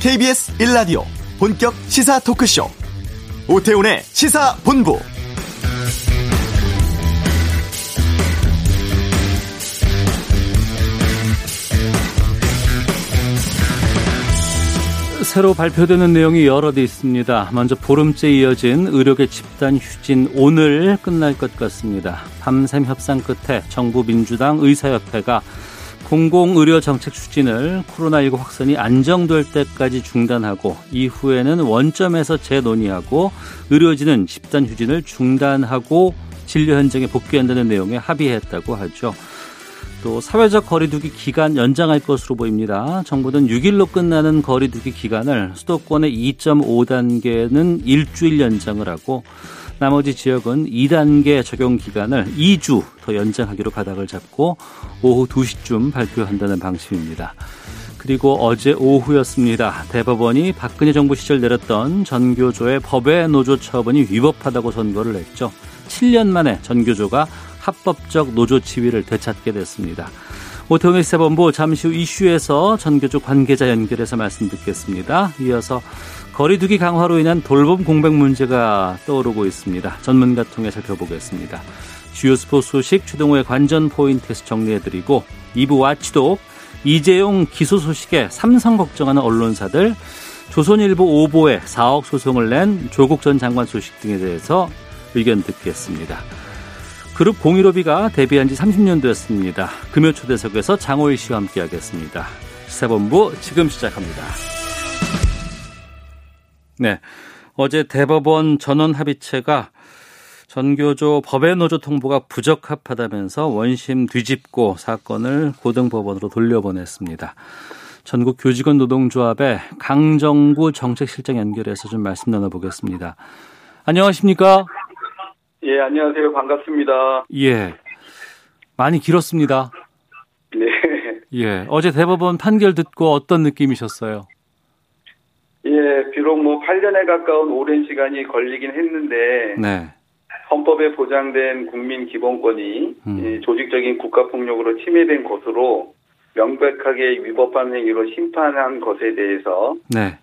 KBS 1라디오 본격 시사 토크쇼 오태훈의 시사본부 새로 발표되는 내용이 여러 개 있습니다. 먼저 보름째 이어진 의료계 집단 휴진 오늘 끝날 것 같습니다. 밤샘 협상 끝에 정부 민주당 의사협회가 공공의료 정책 추진을 코로나19 확산이 안정될 때까지 중단하고 이후에는 원점에서 재논의하고 의료진은 집단 휴진을 중단하고 진료 현장에 복귀한다는 내용에 합의했다고 하죠. 또 사회적 거리두기 기간 연장할 것으로 보입니다. 정부는 6일로 끝나는 거리두기 기간을 수도권의 2.5단계는 일주일 연장을 하고 나머지 지역은 2단계 적용 기간을 2주 더 연장하기로 가닥을 잡고 오후 2시쯤 발표한다는 방침입니다. 그리고 어제 오후였습니다. 대법원이 박근혜 정부 시절 내렸던 전교조의 법외 노조 처분이 위법하다고 선고를 했죠. 7년 만에 전교조가 합법적 노조 지위를 되찾게 됐습니다. 오태훈의 세본부 잠시 후 이슈에서 전교조 관계자 연결해서 말씀 듣겠습니다. 이어서 거리두기 강화로 인한 돌봄 공백 문제가 떠오르고 있습니다. 전문가 통해 살펴보겠습니다. 주요 스포츠 소식 최동호의 관전 포인트에서 정리해드리고 2부 와치도 이재용 기소 소식에 삼성 걱정하는 언론사들 조선일보 오보에 4억 소송을 낸 조국 전 장관 소식 등에 대해서 의견 듣겠습니다. 그룹 015B가 데뷔한 지 30년 되었습니다. 금요 초대석에서 장호일 씨와 함께하겠습니다. 시사본부 지금 시작합니다. 네. 어제 대법원 전원 합의체가 전교조 법외 노조 통보가 부적합하다면서 원심 뒤집고 사건을 고등법원으로 돌려보냈습니다. 전국 교직원 노동조합의 강정구 정책실장 연결해서 좀 말씀 나눠보겠습니다. 안녕하십니까? 예, 안녕하세요. 반갑습니다. 예. 많이 길었습니다. 네. 예. 어제 대법원 판결 듣고 어떤 느낌이셨어요? 예, 비록 뭐 8년에 가까운 오랜 시간이 걸리긴 했는데 네. 헌법에 보장된 국민 기본권이 음. 조직적인 국가폭력으로 침해된 것으로 명백하게 위법한 행위로 심판한 것에 대해서 네.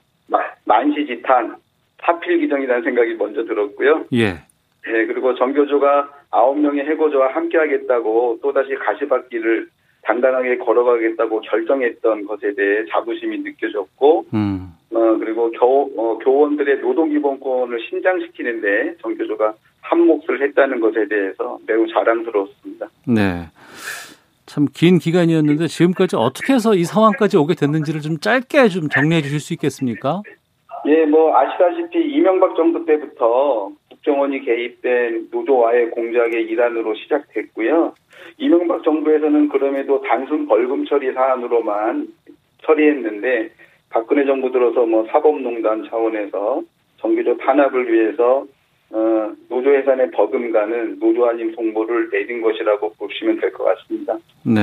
만시지탄, 사필기정이라는 생각이 먼저 들었고요. 예. 네, 그리고 정교조가 9명의 해고조와 함께하겠다고 또다시 가시밭길을 당당하게 걸어가겠다고 결정했던 것에 대해 자부심이 느껴졌고, 음. 어, 그리고 교, 어, 교원들의 노동기본권을 신장시키는데 정교조가 한 몫을 했다는 것에 대해서 매우 자랑스러웠습니다. 네. 참 긴 기간이었는데 지금까지 어떻게 해서 이 상황까지 오게 됐는지를 좀 짧게 좀 정리해 주실 수 있겠습니까? 예, 뭐 아시다시피 이명박 정부 때부터 국정원이 개입된 노조와의 공작의 일환으로 시작됐고요. 이명박 정부에서는 그럼에도 단순 벌금 처리 사안으로만 처리했는데 박근혜 정부 들어서 뭐 사법농단 차원에서 정규조 탄압을 위해서 어, 노조 해산의 버금가는 노조 아닌 송보를 내린 것이라고 보시면 될 것 같습니다. 네.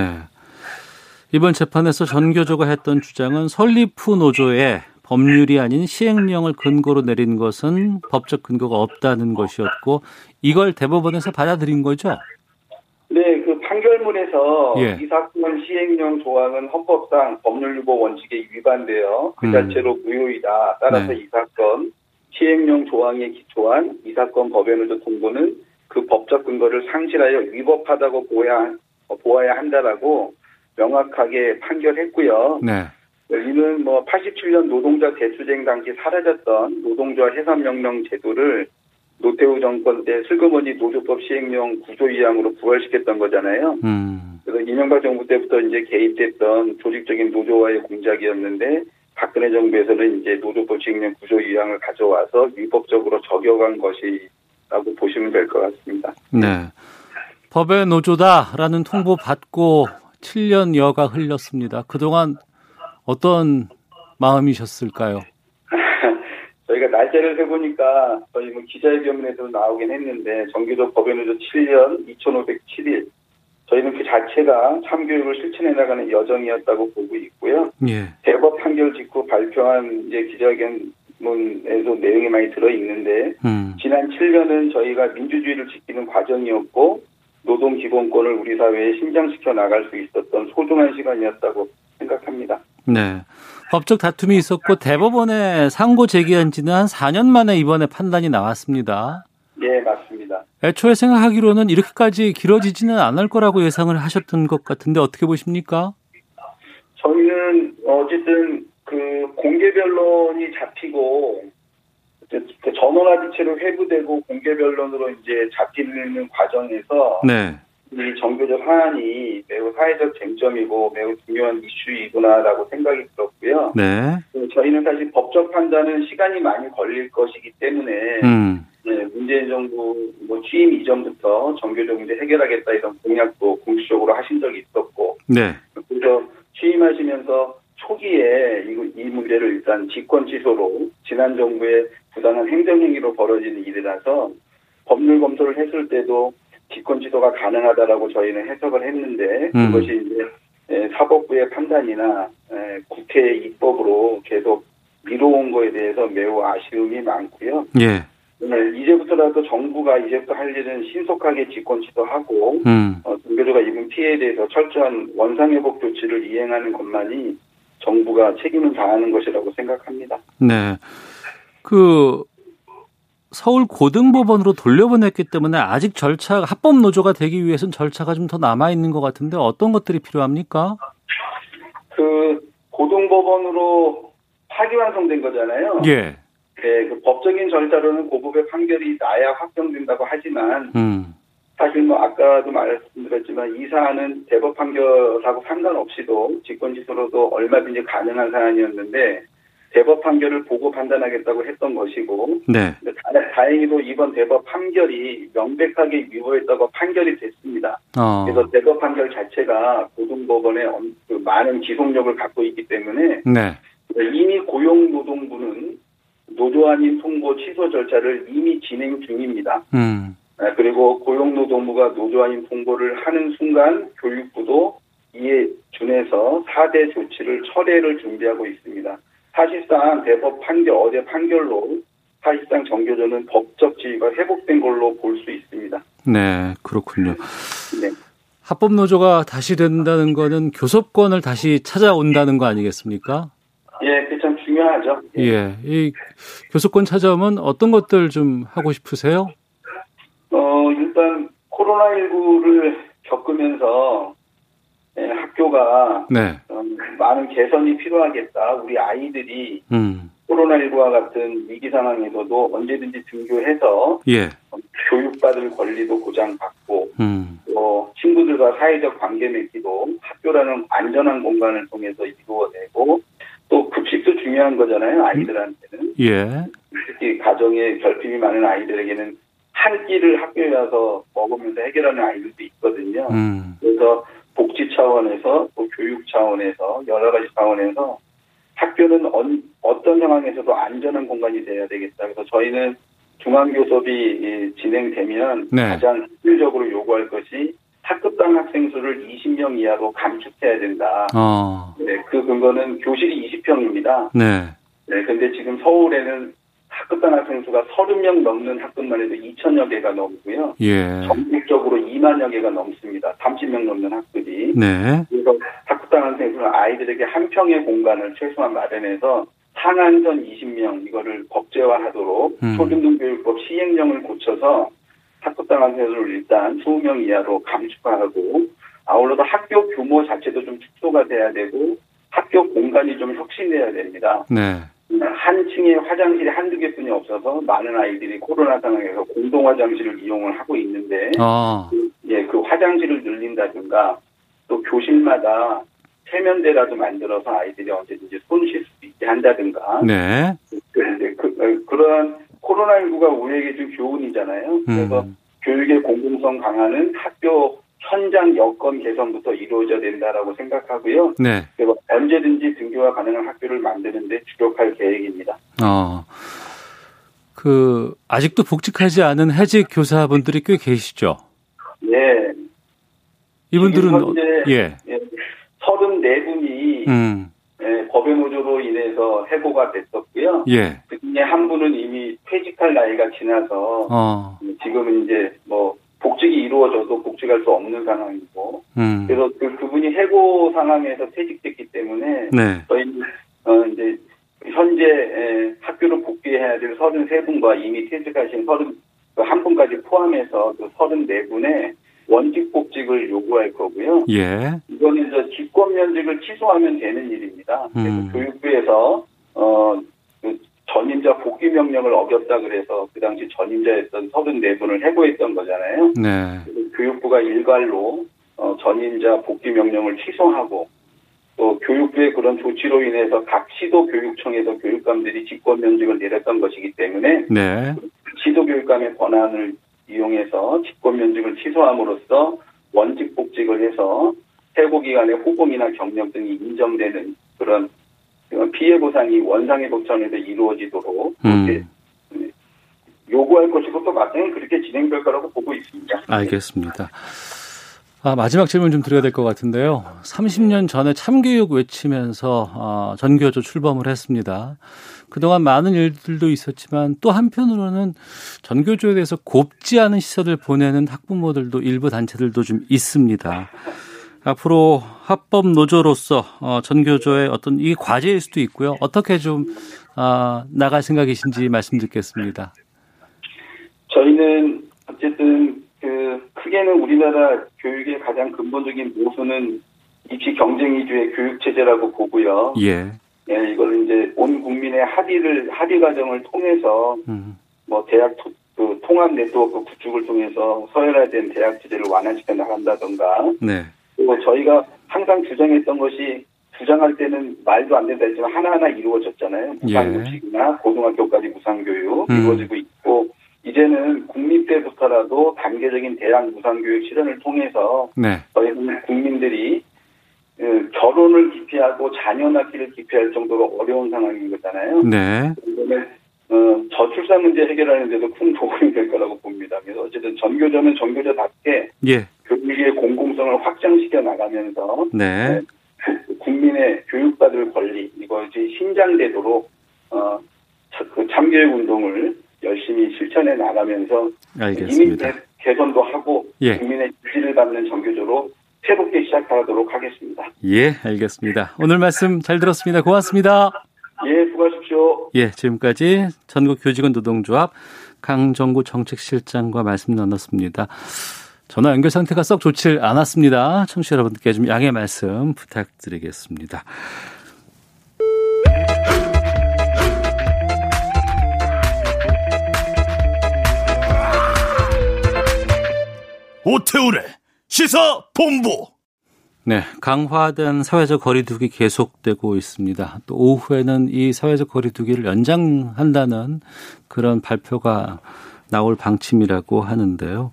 이번 재판에서 전교조가 했던 주장은 설립 후 노조에 법률이 아닌 시행령을 근거로 내린 것은 법적 근거가 없다는 것이었고 이걸 대법원에서 받아들인 거죠? 네, 그 판결문에서 예. 이 사건 시행령 조항은 헌법상 법률유보 원칙에 위반되어 그 자체로 무효이다. 따라서 네. 이 사건 시행령 조항에 기초한 이 사건 법원에서 통보는 그 법적 근거를 상실하여 위법하다고 보아야, 보아야 한다라고 명확하게 판결했고요. 네. 이는 뭐 87년 노동자 대투쟁 당시 사라졌던 노동조합 해산명령 제도를 노태우 정권 때 슬그머니 노조법 시행령 구조위항으로 부활시켰던 거잖아요. 음. 그래서 이명박 정부 때부터 이제 개입됐던 조직적인 노조와의 공작이었는데 박근혜 정부에서는 이제 노조법 시행령 구조위항을 가져와서 위법적으로 적용한 것이라고 보시면 될 것 같습니다. 네. 법의 노조다라는 통보 받고 7년여가 흘렸습니다. 그동안 어떤 마음이셨을까요? 저희가 날짜를 세보니까 저희 뭐 기자회견에도 나오긴 했는데 정규조 법연노조 7년 2507일 저희는 그 자체가 참교육을 실천해 나가는 여정이었다고 보고 있고요. 예. 대법 판결 직후 발표한 이제 기자회견문에도 내용이 많이 들어 있는데 음. 지난 7년은 저희가 민주주의를 지키는 과정이었고 노동 기본권을 우리 사회에 신장시켜 나갈 수 있었던 소중한 시간이었다고 생각합니다. 네. 법적 다툼이 있었고 대법원에 상고 제기한 지는 한 4년 만에 이번에 판단이 나왔습니다. 예, 맞습니다. 애초에 생각하기로는 이렇게까지 길어지지는 않을 거라고 예상을 하셨던 것 같은데 어떻게 보십니까? 저희는 어쨌든 그 공개 변론이 잡히고 그 전원합의체로 회부되고 공개 변론으로 이제 잡히는 과정에서 네. 이 정교적 사안이 매우 사회적 쟁점이고 매우 중요한 이슈이구나라고 생각이 들었고요. 네. 그 저희는 사실 법적 판단은 시간이 많이 걸릴 것이기 때문에 음. 네, 문재인 정부 뭐 취임 이전부터 정교적 문제 해결하겠다 이런 공약도 공식적으로 하신 적이 있었고 네. 그래서 취임하시면서 초기에 이, 이 문제를 일단 직권 취소로 지난 정부의 부당한 행정행위로 벌어지는 일이라서 법률 검토를 했을 때도 직권 취소가 가능하다라고 저희는 해석을 했는데 음. 그것이 이제 에, 사법부의 판단이나 에, 국회 입법으로 계속 미뤄온 거에 대해서 매우 아쉬움이 많고요. 예. 네, 이제부터라도 정부가 이제부터 할 일은 신속하게 직권 취소하고 음. 어, 종교조가 입은 피해에 대해서 철저한 원상회복 조치를 이행하는 것만이 정부가 책임을 다하는 것이라고 생각합니다. 네. 그 서울 고등법원으로 돌려보냈기 때문에 아직 절차 합법 노조가 되기 위해서는 절차가 좀 더 남아 있는 것 같은데 어떤 것들이 필요합니까? 그 고등법원으로 파기완성된 거잖아요. 예. 네, 그 법적인 절차로는 고법의 판결이 나야 확정된다고 하지만 음. 사실 뭐 아까도 말씀드렸지만 이 사안은 대법 판결하고 상관없이도 직권 취소로도 얼마든지 가능한 사안이었는데 대법 판결을 보고 판단하겠다고 했던 것이고 네. 다- 다행히도 이번 대법 판결이 명백하게 위법했다고 판결이 됐습니다. 어. 그래서 대법 판결 자체가 고등법원에 엄- 그 많은 기속력을 갖고 있기 때문에 네. 이미 고용노동부는 노조안인 통보 취소 절차를 이미 진행 중입니다. 음. 아, 그리고 고용노동부가 노조안인 통보를 하는 순간 교육부도 이에 준해서 4대 조치를 철회를 준비하고 있습니다. 사실상 대법 판결, 어제 판결로 사실상 정교조는 법적 지위가 회복된 걸로 볼 수 있습니다. 네. 그렇군요. 네. 합법 노조가 다시 된다는 거는 교섭권을 다시 찾아온다는 거 아니겠습니까? 예, 그 참 중요하죠. 예. 이 교섭권 찾아오면 어떤 것들 좀 하고 싶으세요? 어, 일단 코로나19를 겪으면서 예, 학교가 네. 어, 많은 개선이 필요하겠다. 우리 아이들이 음. 코로나19와 같은 위기 상황에서도 언제든지 등교해서 예. 교육받을 권리도 보장받고 음. 또 친구들과 사회적 관계 맺기도 학교라는 안전한 공간을 통해서 이루어내고 또 급식도 중요한 거잖아요. 아이들한테는 예. 특히 가정에 결핍이 많은 아이들에게는 한 끼를 학교에 와서 먹으면서 해결하는 아이들도 있거든요. 음. 그래서 복지 차원에서 또 교육 차원에서 여러 가지 차원에서 학교는 언- 어떤 상황에서도 안전한 공간이 돼야 되겠다. 그래서 저희는 중앙교 섭이 이, 진행되면 네. 가장 실질적으로 요구할 것이 학급당 학생 수를 20명 이하로 감축해야 된다. 어. 네, 그 근거는 교실이 20평입니다. 네. 네, 근데 지금 서울에는 학급당 학생 수가 30명 넘는 학급만 해도 2천여 개가 넘고요. 예. 전국적으로 2만여 개가 넘습니다. 30명 넘는 학급이. 네. 그래서 학급당 학생들은 아이들에게 한 평의 공간을 최소한 마련해서 상한선 20명 이거를 법제화하도록 음. 초등교육법 시행령을 고쳐서 학급당 학생들을 일단 20명 이하로 감축하고 아울러서 학교 규모 자체도 좀 축소가 돼야 되고 학교 공간이 좀 혁신돼야 됩니다. 네. 한 층에 화장실이 한두 개뿐이 없어서 많은 아이들이 코로나 상황에서 공동 화장실을 이용을 하고 있는데 어. 예, 그 화장실을 늘린다든가 또 교실마다 세면대라도 만들어서 아이들이 언제든지 손 쉴 수 있게 한다든가 네. 그, 이제 그, 어, 그러한 코로나19가 우리에게 준 교훈이잖아요. 그래서 음. 교육의 공공성 강화는 학교 현장 여건 개선부터 이루어져야 된다라고 생각하고요. 네. 그리고 언제든지 등교가 가능한 학교를 만드는데 주력할 계획입니다. 어. 그 아직도 복직하지 않은 해직 교사분들이 꽤 계시죠. 예. 이분들은 어- 현재 예. 예, 34분이 음. 예, 법의 노조로 인해서 해고가 됐었고요. 예. 그 중에 한 분은 이미 퇴직할 나이가 지나서 어. 지금은 이제 뭐 복직이 이루어져 도 복직할 수 없는 상황이고 음. 그래서 그 그분이 해고 상황에서 퇴직됐기 때문에 네. 저희 어, 이제 현재 학교로 복귀해야 될 33분과 이미 퇴직하신 31분까지 그 포함해서 그 34분의 원직 복직을 요구할 거고요. 예. 이거는 이제 직권 면직을 취소하면 되는 일입니다. 음. 교육부에서 어, 그 전임자 복귀 명령을 어겼다 그래서 그 당시 전임자였던 34분을 해고했던 거잖아요. 네. 교육부가 일괄로 어, 전임자 복귀 명령을 취소하고 또 교육부의 그런 조치로 인해서 각 시도 교육청에서 교육감들이 직권 면직을 내렸던 것이기 때문에 네. 시도 교육감의 권한을 이용해서 직권 면직을 취소함으로써 원직 복직을 해서 해고 기간에 호봉이나 경력 등이 인정되는 그런 피해 보상이 원상회복 차원에서 이루어지도록 음. 요구할 것이고 또 마땅히 그렇게 진행될 거라고 보고 있습니다. 알겠습니다. 아, 마지막 질문 좀 드려야 될 것 같은데요. 30년 전에 참교육 외치면서 어, 전교조 출범을 했습니다. 그동안 많은 일들도 있었지만 또 한편으로는 전교조에 대해서 곱지 않은 시선을 보내는 학부모들도 일부 단체들도 좀 있습니다. 앞으로 합법 노조로서 어, 전교조의 어떤 이 과제일 수도 있고요. 어떻게 좀 어, 나갈 생각이신지 말씀 듣겠습니다. 저희는 어쨌든 그 크게는 우리나라 교육의 가장 근본적인 모순은 입시 경쟁 위주의 교육 체제라고 보고요. 예. 예, 이걸 이제 온 국민의 합의를 합의 과정을 통해서 음. 뭐 대학 토, 그 통합 네트워크 구축을 통해서 서열화된 대학 체제를 완화시켜 나간다던가. 네. 그리고 저희가 항상 주장했던 것이 주장할 때는 말도 안 된다 했지만 하나하나 이루어졌잖아요. 무상급식이나 예. 고등학교까지 무상교육 음. 이루어지고 있고 이제는 국립 때부터라도 단계적인 대학 무상 교육 실현을 통해서 네. 저희는 국민들이 그 결혼을 기피하고 자녀 낳기를 기피할 정도로 어려운 상황인 거잖아요. 네. 그러면 어, 저출산 문제 해결하는데도 큰 도움이 될 거라고 봅니다. 그래서 어쨌든 전교조는 전교조답게 예. 교육의 공공성을 확장시켜 나가면서 네. 네, 국민의 교육받을 권리 이것이 신장되도록 어, 그 참교육 운동을 열심히 실천해 나가면서 알겠습니다. 이미 개선도 하고 예. 국민의 지지를 받는 정교조로 새롭게 시작하도록 하겠습니다. 예, 알겠습니다. 오늘 말씀 잘 들었습니다. 고맙습니다. 예, 수고하십시오. 예, 지금까지 전국 교직원 노동조합 강정구 정책실장과 말씀 나눴습니다. 전화 연결 상태가 썩 좋지 않았습니다. 청취자 여러분께 좀 양해 말씀 부탁드리겠습니다. 오태우래 시사 본부. 네, 강화된 사회적 거리두기 계속되고 있습니다. 또 오후에는 이 사회적 거리두기를 연장한다는 그런 발표가 나올 방침이라고 하는데요.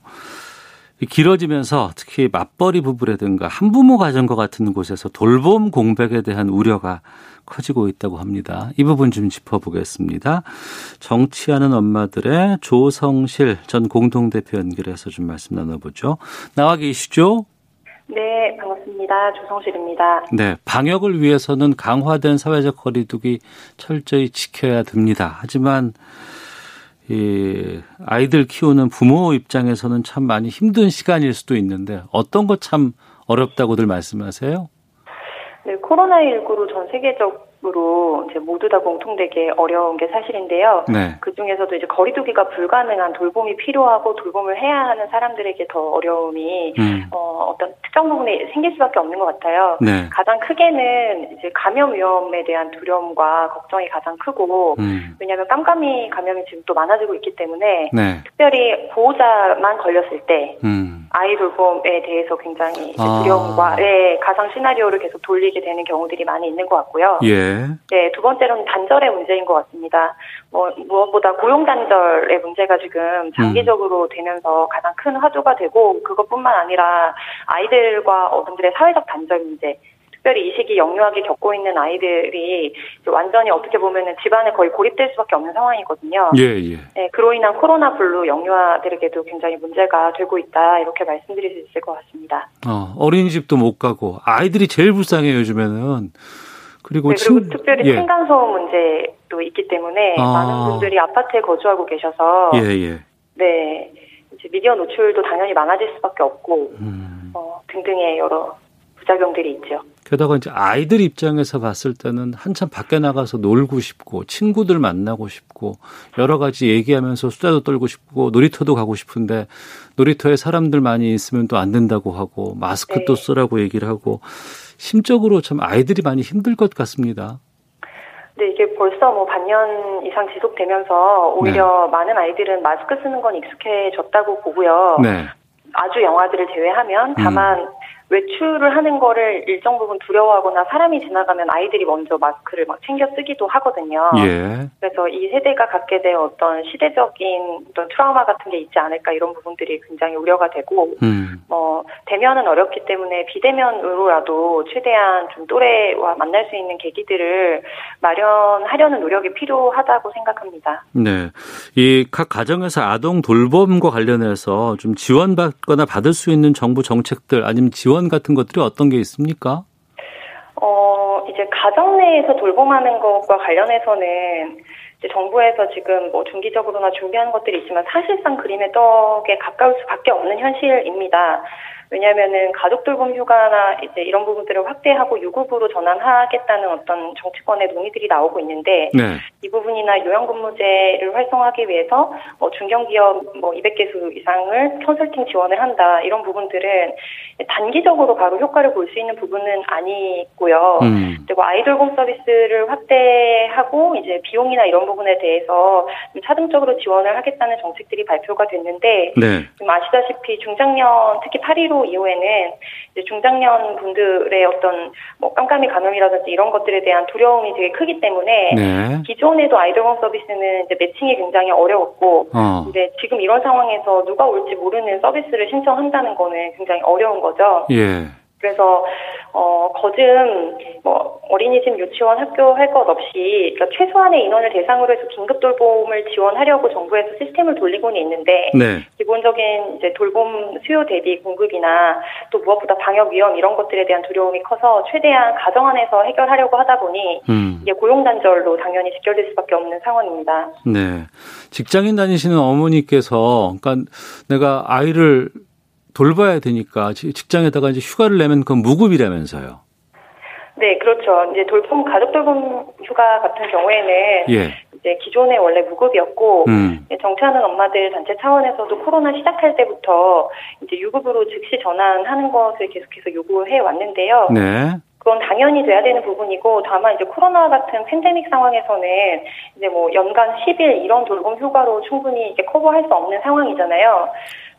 길어지면서 특히 맞벌이 부부라든가 한부모 가정과 같은 곳에서 돌봄 공백에 대한 우려가 커지고 있다고 합니다. 이 부분 좀 짚어보겠습니다. 정치하는 엄마들의 조성실 전 공동대표 연결해서 좀 말씀 나눠보죠. 나와 계시죠? 네, 반갑습니다. 조성실입니다. 네, 방역을 위해서는 강화된 사회적 거리두기 철저히 지켜야 됩니다. 하지만 이 아이들 키우는 부모 입장에서는 참 많이 힘든 시간일 수도 있는데 어떤 것참 어렵다고들 말씀하세요? 네, 코로나19로 전 세계적 으로 이제 모두 다 공통되게 어려운 게 사실인데요. 네. 그 중에서도 이제 거리두기가 불가능한 돌봄이 필요하고 돌봄을 해야 하는 사람들에게 더 어려움이 음. 어, 어떤 특정 부분에 생길 수밖에 없는 것 같아요. 네. 가장 크게는 이제 감염 위험에 대한 두려움과 걱정이 가장 크고 음. 왜냐하면 깜깜이 감염이 지금 또 많아지고 있기 때문에 네. 특별히 보호자만 걸렸을 때 음. 아이 돌봄에 대해서 굉장히 두려움과 아. 네, 가상 시나리오를 계속 돌리게 되는 경우들이 많이 있는 것 같고요. 예. 네. 두 번째로는 단절의 문제인 것 같습니다. 뭐, 무엇보다 고용 단절의 문제가 지금 장기적으로 음. 되면서 가장 큰 화두가 되고 그것뿐만 아니라 아이들과 어른들의 사회적 단절 문제 특별히 이 시기 영유아기 겪고 있는 아이들이 완전히 어떻게 보면은 집안에 거의 고립될 수밖에 없는 상황이거든요. 예, 예. 네, 그로 인한 코로나 블루 영유아들에게도 굉장히 문제가 되고 있다 이렇게 말씀드릴 수 있을 것 같습니다. 어, 어린이집도 못 가고 아이들이 제일 불쌍해요 요즘에는. 그리고, 네, 그리고 친, 특별히 예. 층간소음 문제도 있기 때문에 아. 많은 분들이 아파트에 거주하고 계셔서 예, 예. 네 이제 미디어 노출도 당연히 많아질 수밖에 없고 음. 어, 등등의 여러 부작용들이 있죠. 게다가 이제 아이들 입장에서 봤을 때는 한참 밖에 나가서 놀고 싶고 친구들 만나고 싶고 여러 가지 얘기하면서 수다도 떨고 싶고 놀이터도 가고 싶은데 놀이터에 사람들 많이 있으면 또 안 된다고 하고 마스크 네. 또 쓰라고 얘기를 하고 심적으로 참 아이들이 많이 힘들 것 같습니다. 네, 이게 벌써 뭐 반년 이상 지속되면서 오히려 네. 많은 아이들은 마스크 쓰는 건 익숙해졌다고 보고요. 네. 아주 영화들을 제외하면 다만 음. 외출을 하는 거를 일정 부분 두려워하거나 사람이 지나가면 아이들이 먼저 마스크를 막 챙겨 쓰기도 하거든요. 예. 그래서 이 세대가 갖게 될 어떤 시대적인 어떤 트라우마 같은 게 있지 않을까 이런 부분들이 굉장히 우려가 되고, 음. 뭐 대면은 어렵기 때문에 비대면으로라도 최대한 좀 또래와 만날 수 있는 계기들을 마련하려는 노력이 필요하다고 생각합니다. 네, 이 각 가정에서 아동 돌봄과 관련해서 좀 지원받거나 받을 수 있는 정부 정책들 아니면 지원 지원 같은 것들이 어떤 게 있습니까? 어, 이제 가정 내에서 돌봄하는 것과 관련해서는 정부에서 지금 뭐 중기적으로나 준비하는 것들이 있지만 사실상 그림의 떡에 가까울 수밖에 없는 현실입니다. 왜냐하면은 가족 돌봄 휴가나 이제 이런 부분들을 확대하고 유급으로 전환하겠다는 어떤 정치권의 논의들이 나오고 있는데 네. 이 부분이나 요양근무제를 활성화하기 위해서 뭐 중견기업 뭐 200개수 이상을 컨설팅 지원을 한다 이런 부분들은 단기적으로 바로 효과를 볼 수 있는 부분은 아니고요. 음. 그리고 아이돌봄 서비스를 확대하고 이제 비용이나 이런 부분에 대해서 차등적으로 지원을 하겠다는 정책들이 발표가 됐는데 네. 지금 아시다시피 중장년 특히 8.15 이후에는 중장년 분들의 어떤 뭐 깜깜이 감염이라든지 이런 것들에 대한 두려움이 되게 크기 때문에 네. 기존에도 아이돌홈 서비스는 이제 매칭이 굉장히 어려웠고 어. 근데 지금 이런 상황에서 누가 올지 모르는 서비스를 신청한다는 거는 굉장히 어려운 거죠. 예. 그래서 어 거즘 뭐 어린이집, 유치원, 학교 할 것 없이 그러니까 최소한의 인원을 대상으로 해서 긴급 돌봄을 지원하려고 정부에서 시스템을 돌리고는 있는데 네. 기본적인 이제 돌봄 수요 대비 공급이나 또 무엇보다 방역 위험 이런 것들에 대한 두려움이 커서 최대한 가정 안에서 해결하려고 하다 보니 음. 이게 고용 단절로 당연히 직결될 수밖에 없는 상황입니다. 네. 직장인 다니시는 어머니께서 그러니까 내가 아이를 돌봐야 되니까 직장에다가 이제 휴가를 내면 그건 무급이라면서요. 네, 그렇죠. 이제 돌봄 가족 돌봄 휴가 같은 경우에는 예. 이제 기존에 원래 무급이었고 음. 정치하는 엄마들 단체 차원에서도 코로나 시작할 때부터 이제 유급으로 즉시 전환하는 것을 계속해서 요구해 왔는데요. 네. 그건 당연히 돼야 되는 부분이고 다만 이제 코로나 같은 팬데믹 상황에서는 이제 뭐 연간 10일 이런 돌봄 휴가로 충분히 이제 커버할 수 없는 상황이잖아요.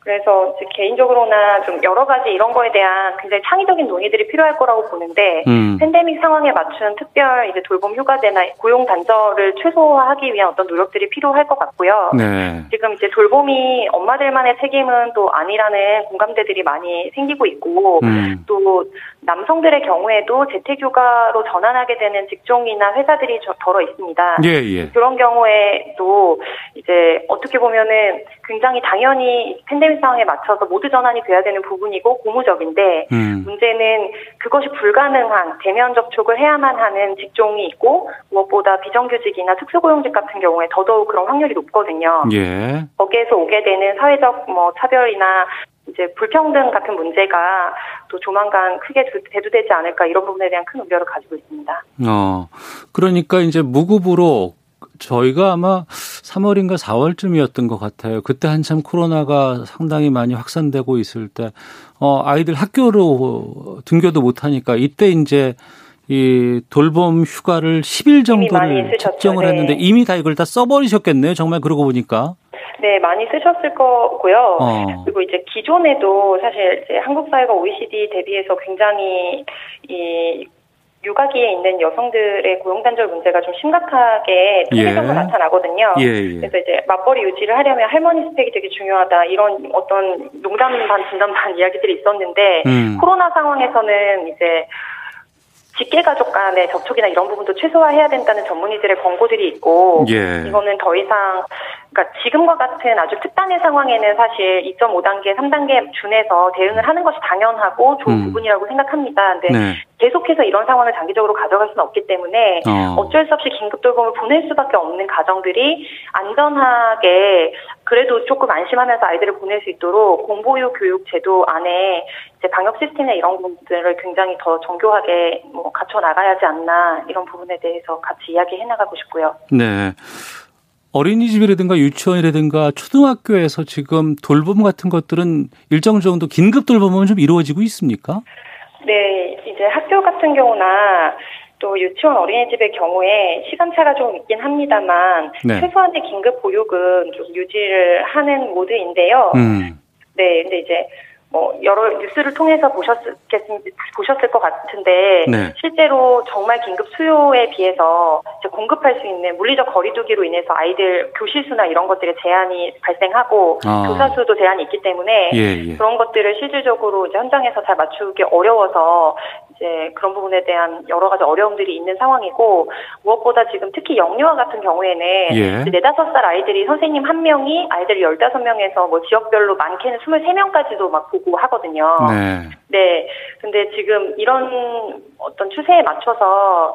그래서 개인적으로나 좀 여러 가지 이런 거에 대한 굉장히 창의적인 논의들이 필요할 거라고 보는데 음. 팬데믹 상황에 맞춘 특별 이제 돌봄 휴가제나 고용 단절을 최소화하기 위한 어떤 노력들이 필요할 것 같고요. 네. 지금 이제 돌봄이 엄마들만의 책임은 또 아니라는 공감대들이 많이 생기고 있고 음. 또 남성들의 경우에도 재택휴가로 전환하게 되는 직종이나 회사들이 덜어 있습니다. 예, 예. 그런 경우에도 이제 어떻게 보면은 굉장히 당연히 팬데믹 상황에 맞춰서 모두 전환이 돼야 되는 부분이고 고무적인데 음. 문제는 그것이 불가능한 대면 접촉을 해야만 하는 직종이 있고 무엇보다 비정규직이나 특수고용직 같은 경우에 더더욱 그런 확률이 높거든요. 예. 거기에서 오게 되는 사회적 뭐 차별이나 이제 불평등 같은 문제가 또 조만간 크게 대두되지 않을까 이런 부분에 대한 큰 우려를 가지고 있습니다. 어, 그러니까 이제 무급으로 저희가 아마 3월인가 4월쯤이었던 것 같아요. 그때 한참 코로나가 상당히 많이 확산되고 있을 때, 어, 아이들 학교로 등교도 못하니까 이때 이제 이 돌봄 휴가를 10일 정도를 책정을 네. 했는데 이미 다 이걸 다 써버리셨겠네요. 정말 그러고 보니까. 네, 많이 쓰셨을 거고요. 어. 그리고 이제 기존에도 사실 이제 한국 사회가 OECD 대비해서 굉장히 이 육아기에 있는 여성들의 고용 단절 문제가 좀 심각하게 세계적으로 예. 나타나거든요. 예, 예. 그래서 이제 맞벌이 유지를 하려면 할머니 스펙이 되게 중요하다 이런 어떤 농담 반 진담 반 이야기들이 있었는데 음. 코로나 상황에서는 이제 직계가족 간의 접촉이나 이런 부분도 최소화해야 된다는 전문의들의 권고들이 있고 예. 이거는 더 이상 그러니까 지금과 같은 아주 특단의 상황에는 사실 2.5단계, 3단계 준해서 대응을 하는 것이 당연하고 좋은 음. 부분이라고 생각합니다. 근데 네. 계속해서 이런 상황을 장기적으로 가져갈 수는 없기 때문에 어. 어쩔 수 없이 긴급 돌봄을 보낼 수밖에 없는 가정들이 안전하게 그래도 조금 안심하면서 아이들을 보낼 수 있도록 공보유 교육 제도 안에 이제 방역 시스템이나 이런 부분들을 굉장히 더 정교하게 뭐 갖춰 나가야지 않나 이런 부분에 대해서 같이 이야기해 나가고 싶고요. 네. 어린이집이라든가 유치원이라든가 초등학교에서 지금 돌봄 같은 것들은 일정 정도 긴급 돌봄은 좀 이루어지고 있습니까? 네, 이제 학교 같은 경우나 또 유치원 어린이집의 경우에 시간차가 좀 있긴 합니다만 네. 최소한의 긴급 보육은 좀 유지를 하는 모드인데요. 음. 네, 근데 이제 뭐 여러 뉴스를 통해서 보셨겠 보셨을 것 같은데 네. 실제로 정말 긴급 수요에 비해서 공급할 수 있는 물리적 거리두기로 인해서 아이들 교실 수나 이런 것들에 제한이 발생하고 아. 교사 수도 제한이 있기 때문에 예, 예. 그런 것들을 실질적으로 이제 현장에서 잘 맞추기 어려워서 이제 그런 부분에 대한 여러 가지 어려움들이 있는 상황이고 무엇보다 지금 특히 영유아 같은 경우에는 예. 네다섯 살 아이들이 선생님 한 명이 아이들 열다섯 명에서 뭐 지역별로 많게는 스물세 명까지도 막 보고 하거든요. 네. 네. 근데 지금 이런 어떤 추세에 맞춰서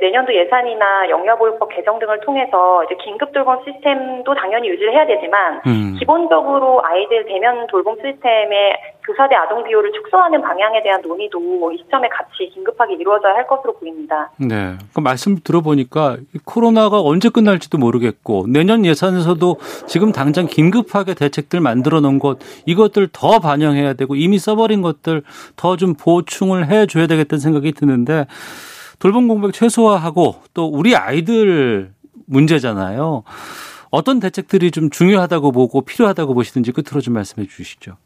내년도 예산이나 영유아보육법 개정 등을 통해서 이제 긴급 돌봄 시스템도 당연히 유지를 해야 되지만 음. 기본적으로 아이들 대면 돌봄 시스템의 교사대 아동 비율을 축소하는 방향에 대한 논의도 이 시점에 같이 긴급하게 이루어져야 할 것으로 보입니다. 네. 그 말씀 들어보니까 코로나가 언제 끝날지도 모르겠고 내년 예산에서도 지금 당장 긴급하게 대책들 만들어 놓은 것 이것들 더 반영해야 되고 이미 써버린 것들 더 좀 보충을 해 줘야 되겠다는 생각이 드는데 돌봄 공백 최소화하고 또 우리 아이들 문제잖아요. 어떤 대책들이 좀 중요하다고 보고 필요하다고 보시든지 끝으로 좀 말씀해 주시죠.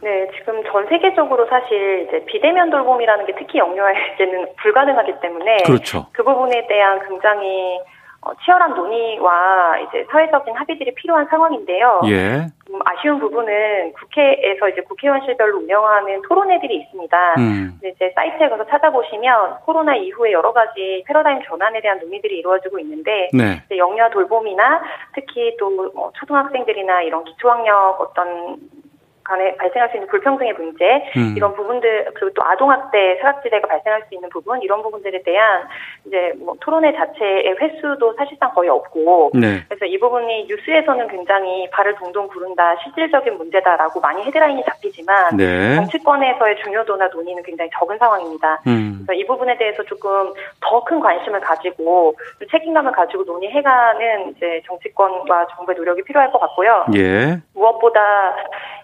네, 지금 전 세계적으로 사실 이제 비대면 돌봄이라는 게 특히 영유아에게는 불가능하기 때문에 그렇죠. 그 부분에 대한 굉장히 어, 치열한 논의와 이제 사회적인 합의들이 필요한 상황인데요. 예. 음, 아쉬운 부분은 국회에서 이제 국회의원실별로 운영하는 토론회들이 있습니다. 음. 이제 사이트에 가서 찾아보시면 코로나 이후에 여러 가지 패러다임 전환에 대한 논의들이 이루어지고 있는데 네. 영유아 돌봄이나 특히 또 뭐 초등학생들이나 이런 기초학력 어떤 간에 발생할 수 있는 불평등의 문제 음. 이런 부분들 그리고 또 아동학대 사각지대가 발생할 수 있는 부분 이런 부분들에 대한 이제 뭐 토론회 자체의 횟수도 사실상 거의 없고 네. 그래서 이 부분이 뉴스에서는 굉장히 발을 동동 구른다 실질적인 문제다라고 많이 헤드라인이 잡히지만 네. 정치권에서의 중요도나 논의는 굉장히 적은 상황입니다. 음. 그래서 이 부분에 대해서 조금 더 큰 관심을 가지고 책임감을 가지고 논의해가는 이제 정치권과 정부의 노력이 필요할 것 같고요. 예. 무엇보다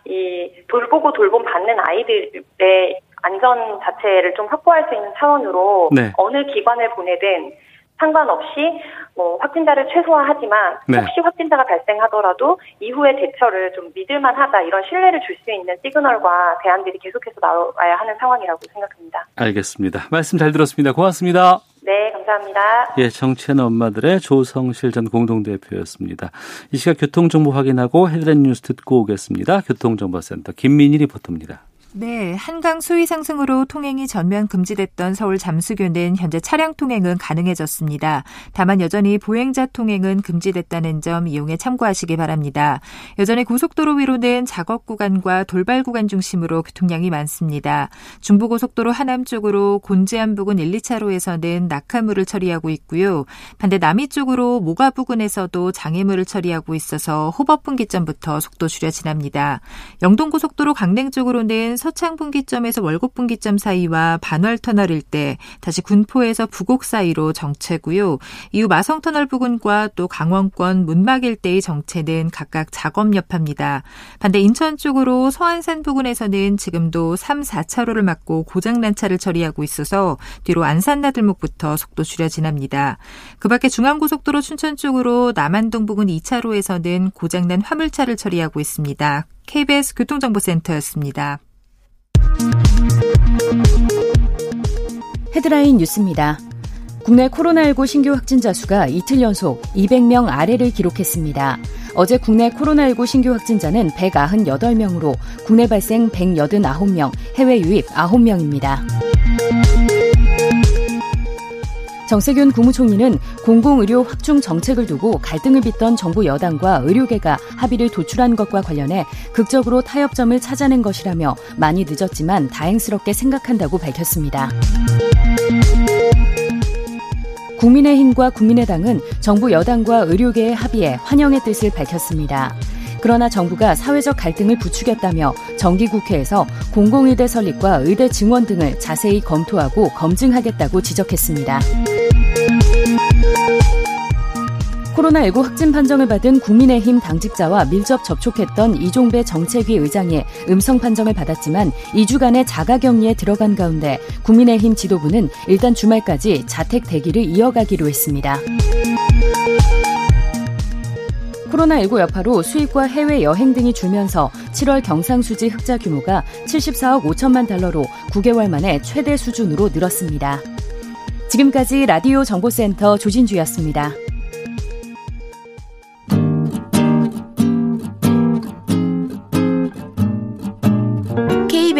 이 돌보고 돌봄 받는 아이들의 안전 자체를 좀 확보할 수 있는 차원으로 네. 어느 기관을 보내든 상관없이 뭐 확진자를 최소화하지만 네. 혹시 확진자가 발생하더라도 이후의 대처를 좀 믿을만하다 이런 신뢰를 줄 수 있는 시그널과 대안들이 계속해서 나와야 하는 상황이라고 생각합니다. 알겠습니다. 말씀 잘 들었습니다. 고맙습니다. 네, 감사합니다. 예, 정치하는 엄마들의 조성실 전 공동대표였습니다. 이 시각 교통정보 확인하고 헤드라인 뉴스 듣고 오겠습니다. 교통정보센터 김민희 리포터입니다. 네, 한강 수위 상승으로 통행이 전면 금지됐던 서울 잠수교는 현재 차량 통행은 가능해졌습니다. 다만 여전히 보행자 통행은 금지됐다는 점 이용에 참고하시기 바랍니다. 여전히 고속도로 위로는 작업 구간과 돌발 구간 중심으로 교통량이 많습니다. 중부고속도로 하남 쪽으로 곤지암 부근 1, 2차로에서는 낙하물을 처리하고 있고요. 반대 남이 쪽으로 모가 부근에서도 장애물을 처리하고 있어서 호법 분기점부터 속도 줄여 지납니다. 영동고속도로 강릉 쪽으로는 서창 분기점에서 월곡 분기점 사이와 반월 터널 일대, 다시 군포에서 부곡 사이로 정체고요. 이후 마성 터널 부근과 또 강원권 문막 일대의 정체는 각각 작업 여파입니다. 반대 인천 쪽으로 서안산 부근에서는 지금도 3, 4차로를 막고 고장난 차를 처리하고 있어서 뒤로 안산 나들목부터 속도 줄여 지납니다. 그 밖에 중앙고속도로 춘천 쪽으로 남한동 부근 2차로에서는 고장난 화물차를 처리하고 있습니다. KBS 교통정보센터였습니다. 헤드라인 뉴스입니다. 국내 코로나19 신규 확진자 수가 이틀 연속 200명 아래를 기록했습니다. 어제 국내 코로나19 신규 확진자는 198명으로 국내 발생 189명, 해외 유입 9명입니다. 정세균 국무총리는 공공의료 확충 정책을 두고 갈등을 빚던 정부 여당과 의료계가 합의를 도출한 것과 관련해 극적으로 타협점을 찾아낸 것이라며 많이 늦었지만 다행스럽게 생각한다고 밝혔습니다. 국민의힘과 국민의당은 정부 여당과 의료계의 합의에 환영의 뜻을 밝혔습니다. 그러나 정부가 사회적 갈등을 부추겼다며 정기국회에서 공공의대 설립과 의대 증원 등을 자세히 검토하고 검증하겠다고 지적했습니다. 코로나19 확진 판정을 받은 국민의힘 당직자와 밀접 접촉했던 이종배 정책위 의장이 음성 판정을 받았지만 2주간의 자가격리에 들어간 가운데 국민의힘 지도부는 일단 주말까지 자택 대기를 이어가기로 했습니다. 코로나19 여파로 수입과 해외 여행 등이 줄면서 7월 경상수지 흑자 규모가 74억 5천만 달러로 9개월 만에 최대 수준으로 늘었습니다. 지금까지 라디오 정보센터 조진주였습니다.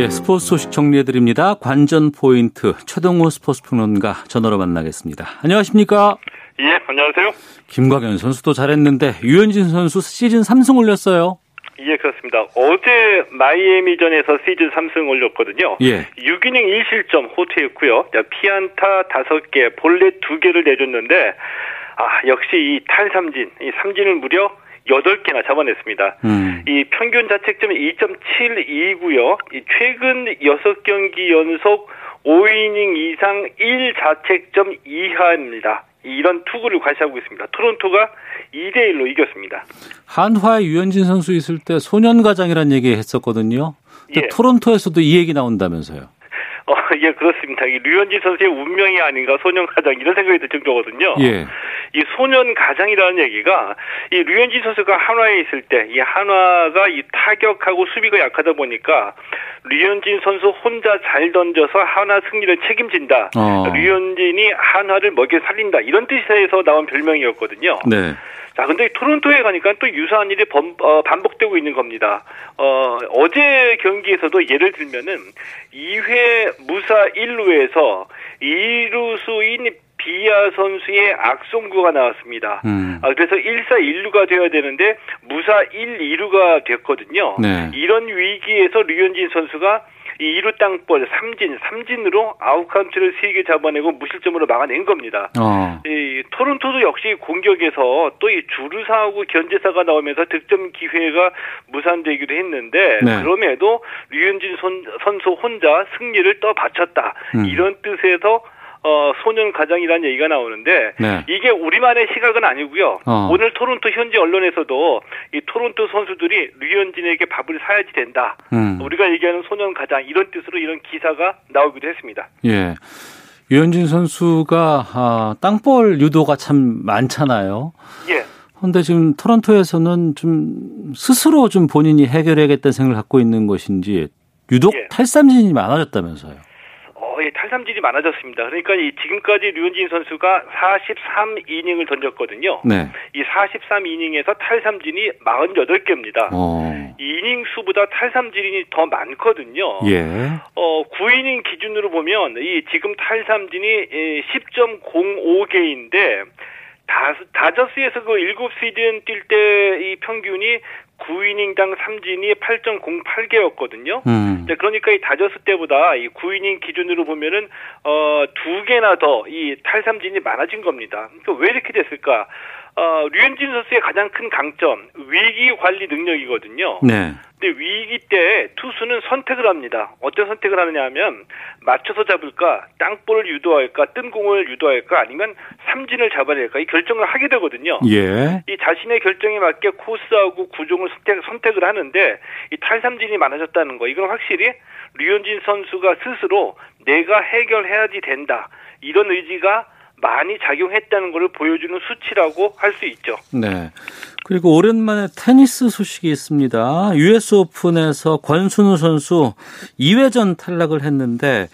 예, 스포츠 소식 정리해드립니다. 관전 포인트 최동호 스포츠 평론가 전화로 만나겠습니다. 안녕하십니까? 예, 안녕하세요. 김광현 선수도 잘했는데 유현진 선수 시즌 3승 올렸어요. 예, 그렇습니다. 어제 마이애미전에서 시즌 3승 올렸거든요. 예. 6이닝 1실점 호투했고요. 피안타 5개, 볼넷 2개를 내줬는데 아, 역시 이 탈삼진, 이 삼진을 무려 8개나 잡아냈습니다. 음. 이 평균 자책점이 2.72고요. 이 최근 6경기 연속 5이닝 이상 1자책점 이하입니다. 이런 투구를 과시하고 있습니다. 토론토가 2대 1로 이겼습니다. 한화의 유현진 선수 있을 때 소년 가장이라는 얘기 했었거든요. 예. 토론토에서도 이 얘기 나온다면서요. 어, 예, 그렇습니다. 이 류현진 선수의 운명이 아닌가 소년 가장 이런 생각이 들 정도거든요. 예. 이 소년 가장이라는 얘기가 이 류현진 선수가 한화에 있을 때 이 한화가 이 타격하고 수비가 약하다 보니까 류현진 선수 혼자 잘 던져서 한화 승리를 책임진다. 어. 류현진이 한화를 먹여 살린다. 이런 뜻에서 나온 별명이었거든요. 네. 자, 근데 토론토에 가니까 또 유사한 일이 범, 어, 반복되고 있는 겁니다. 어, 어제 경기에서도 예를 들면은 2회 무사 1루에서 2루수 인 비아 선수의 악송구가 나왔습니다. 음. 아, 그래서 1사 1루가 되어야 되는데 무사 1, 2루가 됐거든요. 네. 이런 위기에서 류현진 선수가 이 2루 땅볼 삼진, 삼진으로 아웃카운트를 3개 잡아내고 무실점으로 막아낸 겁니다. 어. 이 토론토도 역시 공격에서 또 이 주루사하고 견제사가 나오면서 득점 기회가 무산되기도 했는데 네. 그럼에도 류현진 선, 선수 혼자 승리를 떠받쳤다 음. 이런 뜻에서 어, 소년 가장이라는 얘기가 나오는데 네. 이게 우리만의 시각은 아니고요. 어. 오늘 토론토 현지 언론에서도 이 토론토 선수들이 류현진에게 밥을 사야지 된다. 음. 우리가 얘기하는 소년 가장 이런 뜻으로 이런 기사가 나오기도 했습니다. 예. 유현진 선수가 아, 땅볼 유도가 참 많잖아요. 예. 근데 지금 토론토에서는 좀 스스로 좀 본인이 해결해야겠다는 생각을 갖고 있는 것인지 유독 예. 탈삼진이 많아졌다면서요. 어, 예, 탈삼진이 많아졌습니다. 그러니까 이 지금까지 류현진 선수가 43이닝을 던졌거든요. 네. 이 43이닝에서 탈삼진이 48개입니다. 어. 이닝 수보다 탈삼진이 더 많거든요. 예. 어, 9이닝 기준으로 보면 이 지금 탈삼진이 10.05개인데 다, 다저스에서 그 7시즌 뛸 때 이 평균이 9이닝당 삼진이 8.08개였거든요. 음. 네, 그러니까 이 다저스 때보다 이 9이닝 기준으로 보면은 어, 두 개나 더 이 탈삼진이 많아진 겁니다. 그러니까 왜 이렇게 됐을까? 어, 류현진 선수의 가장 큰 강점 위기 관리 능력이거든요. 네. 근데 위기 때 투수는 선택을 합니다. 어떤 선택을 하느냐 하면 맞춰서 잡을까, 땅볼을 유도할까, 뜬 공을 유도할까, 아니면 삼진을 잡아낼까 이 결정을 하게 되거든요. 예. 이 자신의 결정에 맞게 코스하고 구종을 선택, 선택을 하는데 이 탈삼진이 많아졌다는 거 이건 확실히 류현진 선수가 스스로 내가 해결해야지 된다 이런 의지가 많이 작용했다는 것을 보여주는 수치라고 할 수 있죠. 네. 그리고 오랜만에 테니스 소식이 있습니다. US 오픈에서 권순우 선수 2회전 탈락을 했는데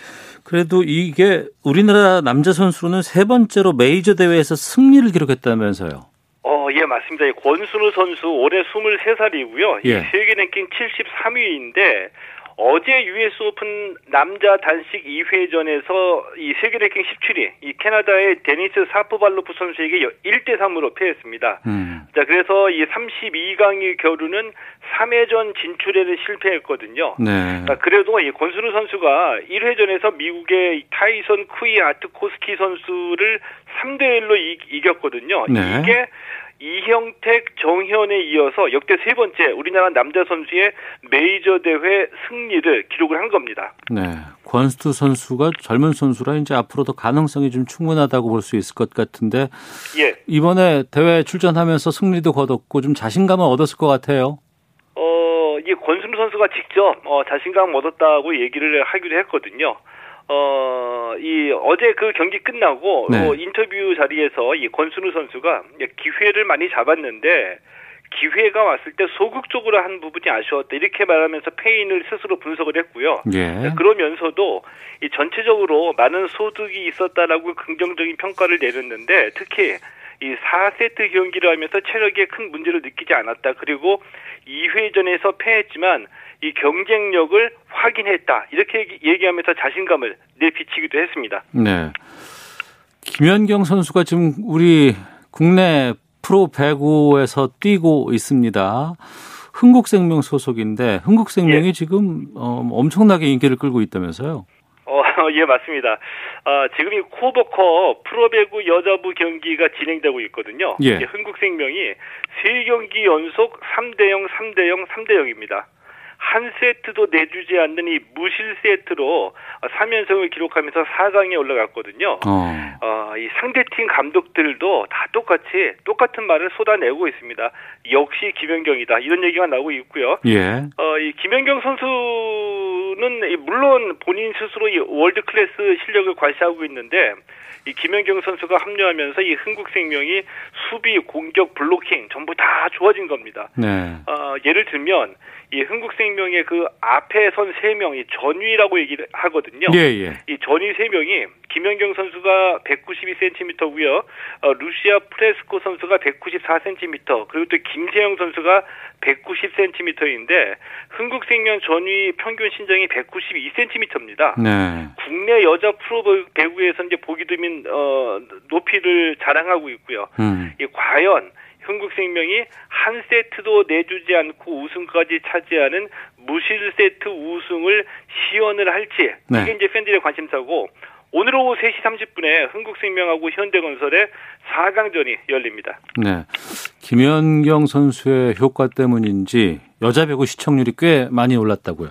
그래도 이게 우리나라 남자 선수로는 세 번째로 메이저 대회에서 승리를 기록했다면서요. 어, 예, 맞습니다. 권순우 선수 올해 23살이고요. 예. 세계 랭킹 73위인데 어제 US 오픈 남자 단식 2회전에서 이 세계 랭킹 17위 이 캐나다의 데니스 샤포발로프 선수에게 1대 3으로 패했습니다. 음. 자, 그래서 이 32강을 겨루는 3회전 진출에는 실패했거든요. 네. 자, 그래도 이 권순우 선수가 1회전에서 미국의 타이슨 크위아트코스키 선수를 3대 1로 이, 겼거든요 네. 이게 이형택, 정현에 이어서 역대 세 번째 우리나라 남자 선수의 메이저 대회 승리를 기록을 한 겁니다. 네. 권스투 선수가 젊은 선수라 이제 앞으로도 가능성이 좀 충분하다고 볼 수 있을 것 같은데 예. 이번에 대회 출전하면서 승리도 거뒀고 좀 자신감을 얻었을 것 같아요. 어, 이 권순우 선수가 직접 어, 자신감 얻었다고 얘기를 하기도 했거든요. 어, 이 어제 그 경기 끝나고 네. 어, 인터뷰 자리에서 이 권순우 선수가 기회를 많이 잡았는데 기회가 왔을 때 소극적으로 한 부분이 아쉬웠다 이렇게 말하면서 페인을 스스로 분석을 했고요. 예. 그러면서도 이 전체적으로 많은 소득이 있었다라고 긍정적인 평가를 내렸는데 특히 이 4세트 경기를 하면서 체력에 큰 문제를 느끼지 않았다. 그리고 2회전에서 패했지만 이 경쟁력을 확인했다. 이렇게 얘기- 얘기하면서 자신감을 내비치기도 했습니다. 네. 김연경 선수가 지금 우리 국내 프로 배구에서 뛰고 있습니다. 흥국생명 소속인데 흥국생명이 지금 어, 엄청나게 인기를 끌고 있다면서요? 어, 예, 맞습니다. 아, 지금 이 코버컵 프로배구 여자부 경기가 진행되고 있거든요. 예. 흥국생명이 세 경기 연속 3대 0, 3대 0, 3대 0입니다. 한 세트도 내주지 않는 이 무실 세트로 3연승을 기록하면서 4강에 올라갔거든요. 어. 어, 이 상대팀 감독들도 다 똑같이 똑같은 말을 쏟아내고 있습니다. 역시 김연경이다. 이런 얘기가 나오고 있고요. 예. 어, 이 김연경 선수는 이 물론 본인 스스로 이 월드 클래스 실력을 과시하고 있는데 이 김연경 선수가 합류하면서 이 흥국생명이 수비, 공격, 블로킹 전부 다 좋아진 겁니다. 네. 어, 예를 들면 이 흥국생명의 그 앞에 선 세 명이 전위라고 얘기를 하거든요. 예, 예. 이 전위 세 명이 김연경 선수가 192cm고요. 어, 루시아 프레스코 선수가 194cm, 그리고 또 김세영 선수가 190cm인데 흥국생명 전위 평균 신장이 192cm입니다. 네. 국내 여자 프로 배구에서 이제 보기 드문 어, 높이를 자랑하고 있고요. 음. 이 과연 흥국생명이 한 세트도 내주지 않고 우승까지 차지하는 무실 세트 우승을 시연을 할지 네. 이게 이제 팬들의 관심사고 오늘 오후 3시 30분에 흥국생명하고 현대건설의 4강전이 열립니다. 네. 김연경 선수의 효과 때문인지 여자 배구 시청률이 꽤 많이 올랐다고요.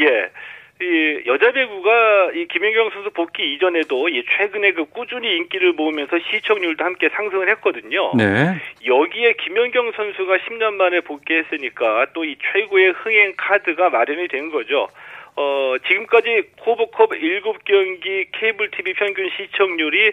예. 이 여자 배구가 이 김연경 선수 복귀 이전에도 이 최근에 그 꾸준히 인기를 모으면서 시청률도 함께 상승을 했거든요. 네. 여기에 김연경 선수가 10년 만에 복귀했으니까 또 이 최고의 흥행 카드가 마련이 된 거죠. 어, 지금까지 코보컵 7경기 케이블 TV 평균 시청률이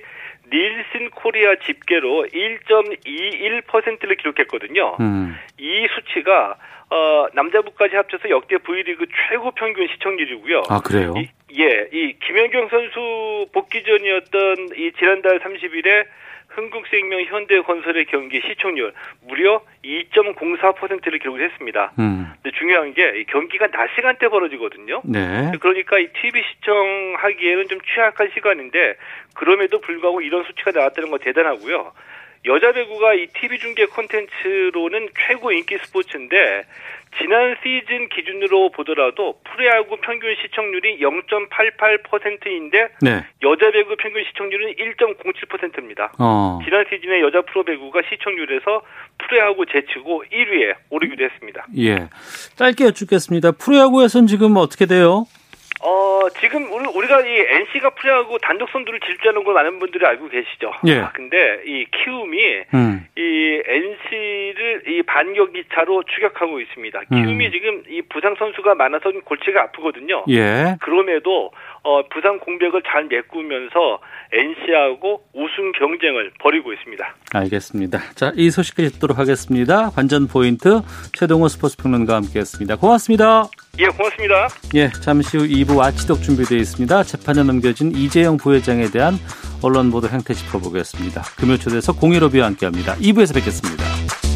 닐슨 코리아 집계로 1.21%를 기록했거든요. 음. 이 수치가 어, 남자부까지 합쳐서 역대 V리그 최고 평균 시청률이고요. 아, 그래요? 이, 예, 이 김연경 선수 복귀 전이었던 이 지난달 30일에 흥국생명 현대건설의 경기 시청률 무려 2.04%를 기록을 했습니다. 음. 근데 중요한 게이 경기가 낮 시간대 벌어지거든요. 네. 그러니까 이 TV 시청하기에는 좀 취약한 시간인데 그럼에도 불구하고 이런 수치가 나왔다는 거 대단하고요. 여자 배구가 이 TV 중계 콘텐츠로는 최고 인기 스포츠인데 지난 시즌 기준으로 보더라도 프로야구 평균 시청률이 0.88%인데 네. 여자 배구 평균 시청률은 1.07%입니다. 어. 지난 시즌에 여자 프로 배구가 시청률에서 프로야구 제치고 1위에 오르기도 했습니다. 예. 짧게 여쭙겠습니다. 프로야구에선 지금 어떻게 돼요? 어, 지금 우리, 우리 가 이 NC가 프로야구 단독 선두를 질주하는 걸 많은 분들이 알고 계시죠. 예. 아, 근데 이 키움이 음. 이 NC를 이 반격 기 차로 추격하고 있습니다. 키움이 음. 지금 이 부상 선수가 많아서 좀 골치가 아프거든요. 예. 그럼에도 어, 부산 공백을 잘 메꾸면서 NC하고 우승 경쟁을 벌이고 있습니다. 알겠습니다. 자, 이 소식까지 듣도록 하겠습니다. 관전 포인트 최동호 스포츠 평론가와 함께했습니다. 고맙습니다. 예, 고맙습니다. 예, 잠시 후 2부 와치독 준비되어 있습니다. 재판에 넘겨진 이재영 부회장에 대한 언론 보도 행태 짚어보겠습니다. 금요 초대에서 공일오비와 함께합니다. 2부에서 뵙겠습니다.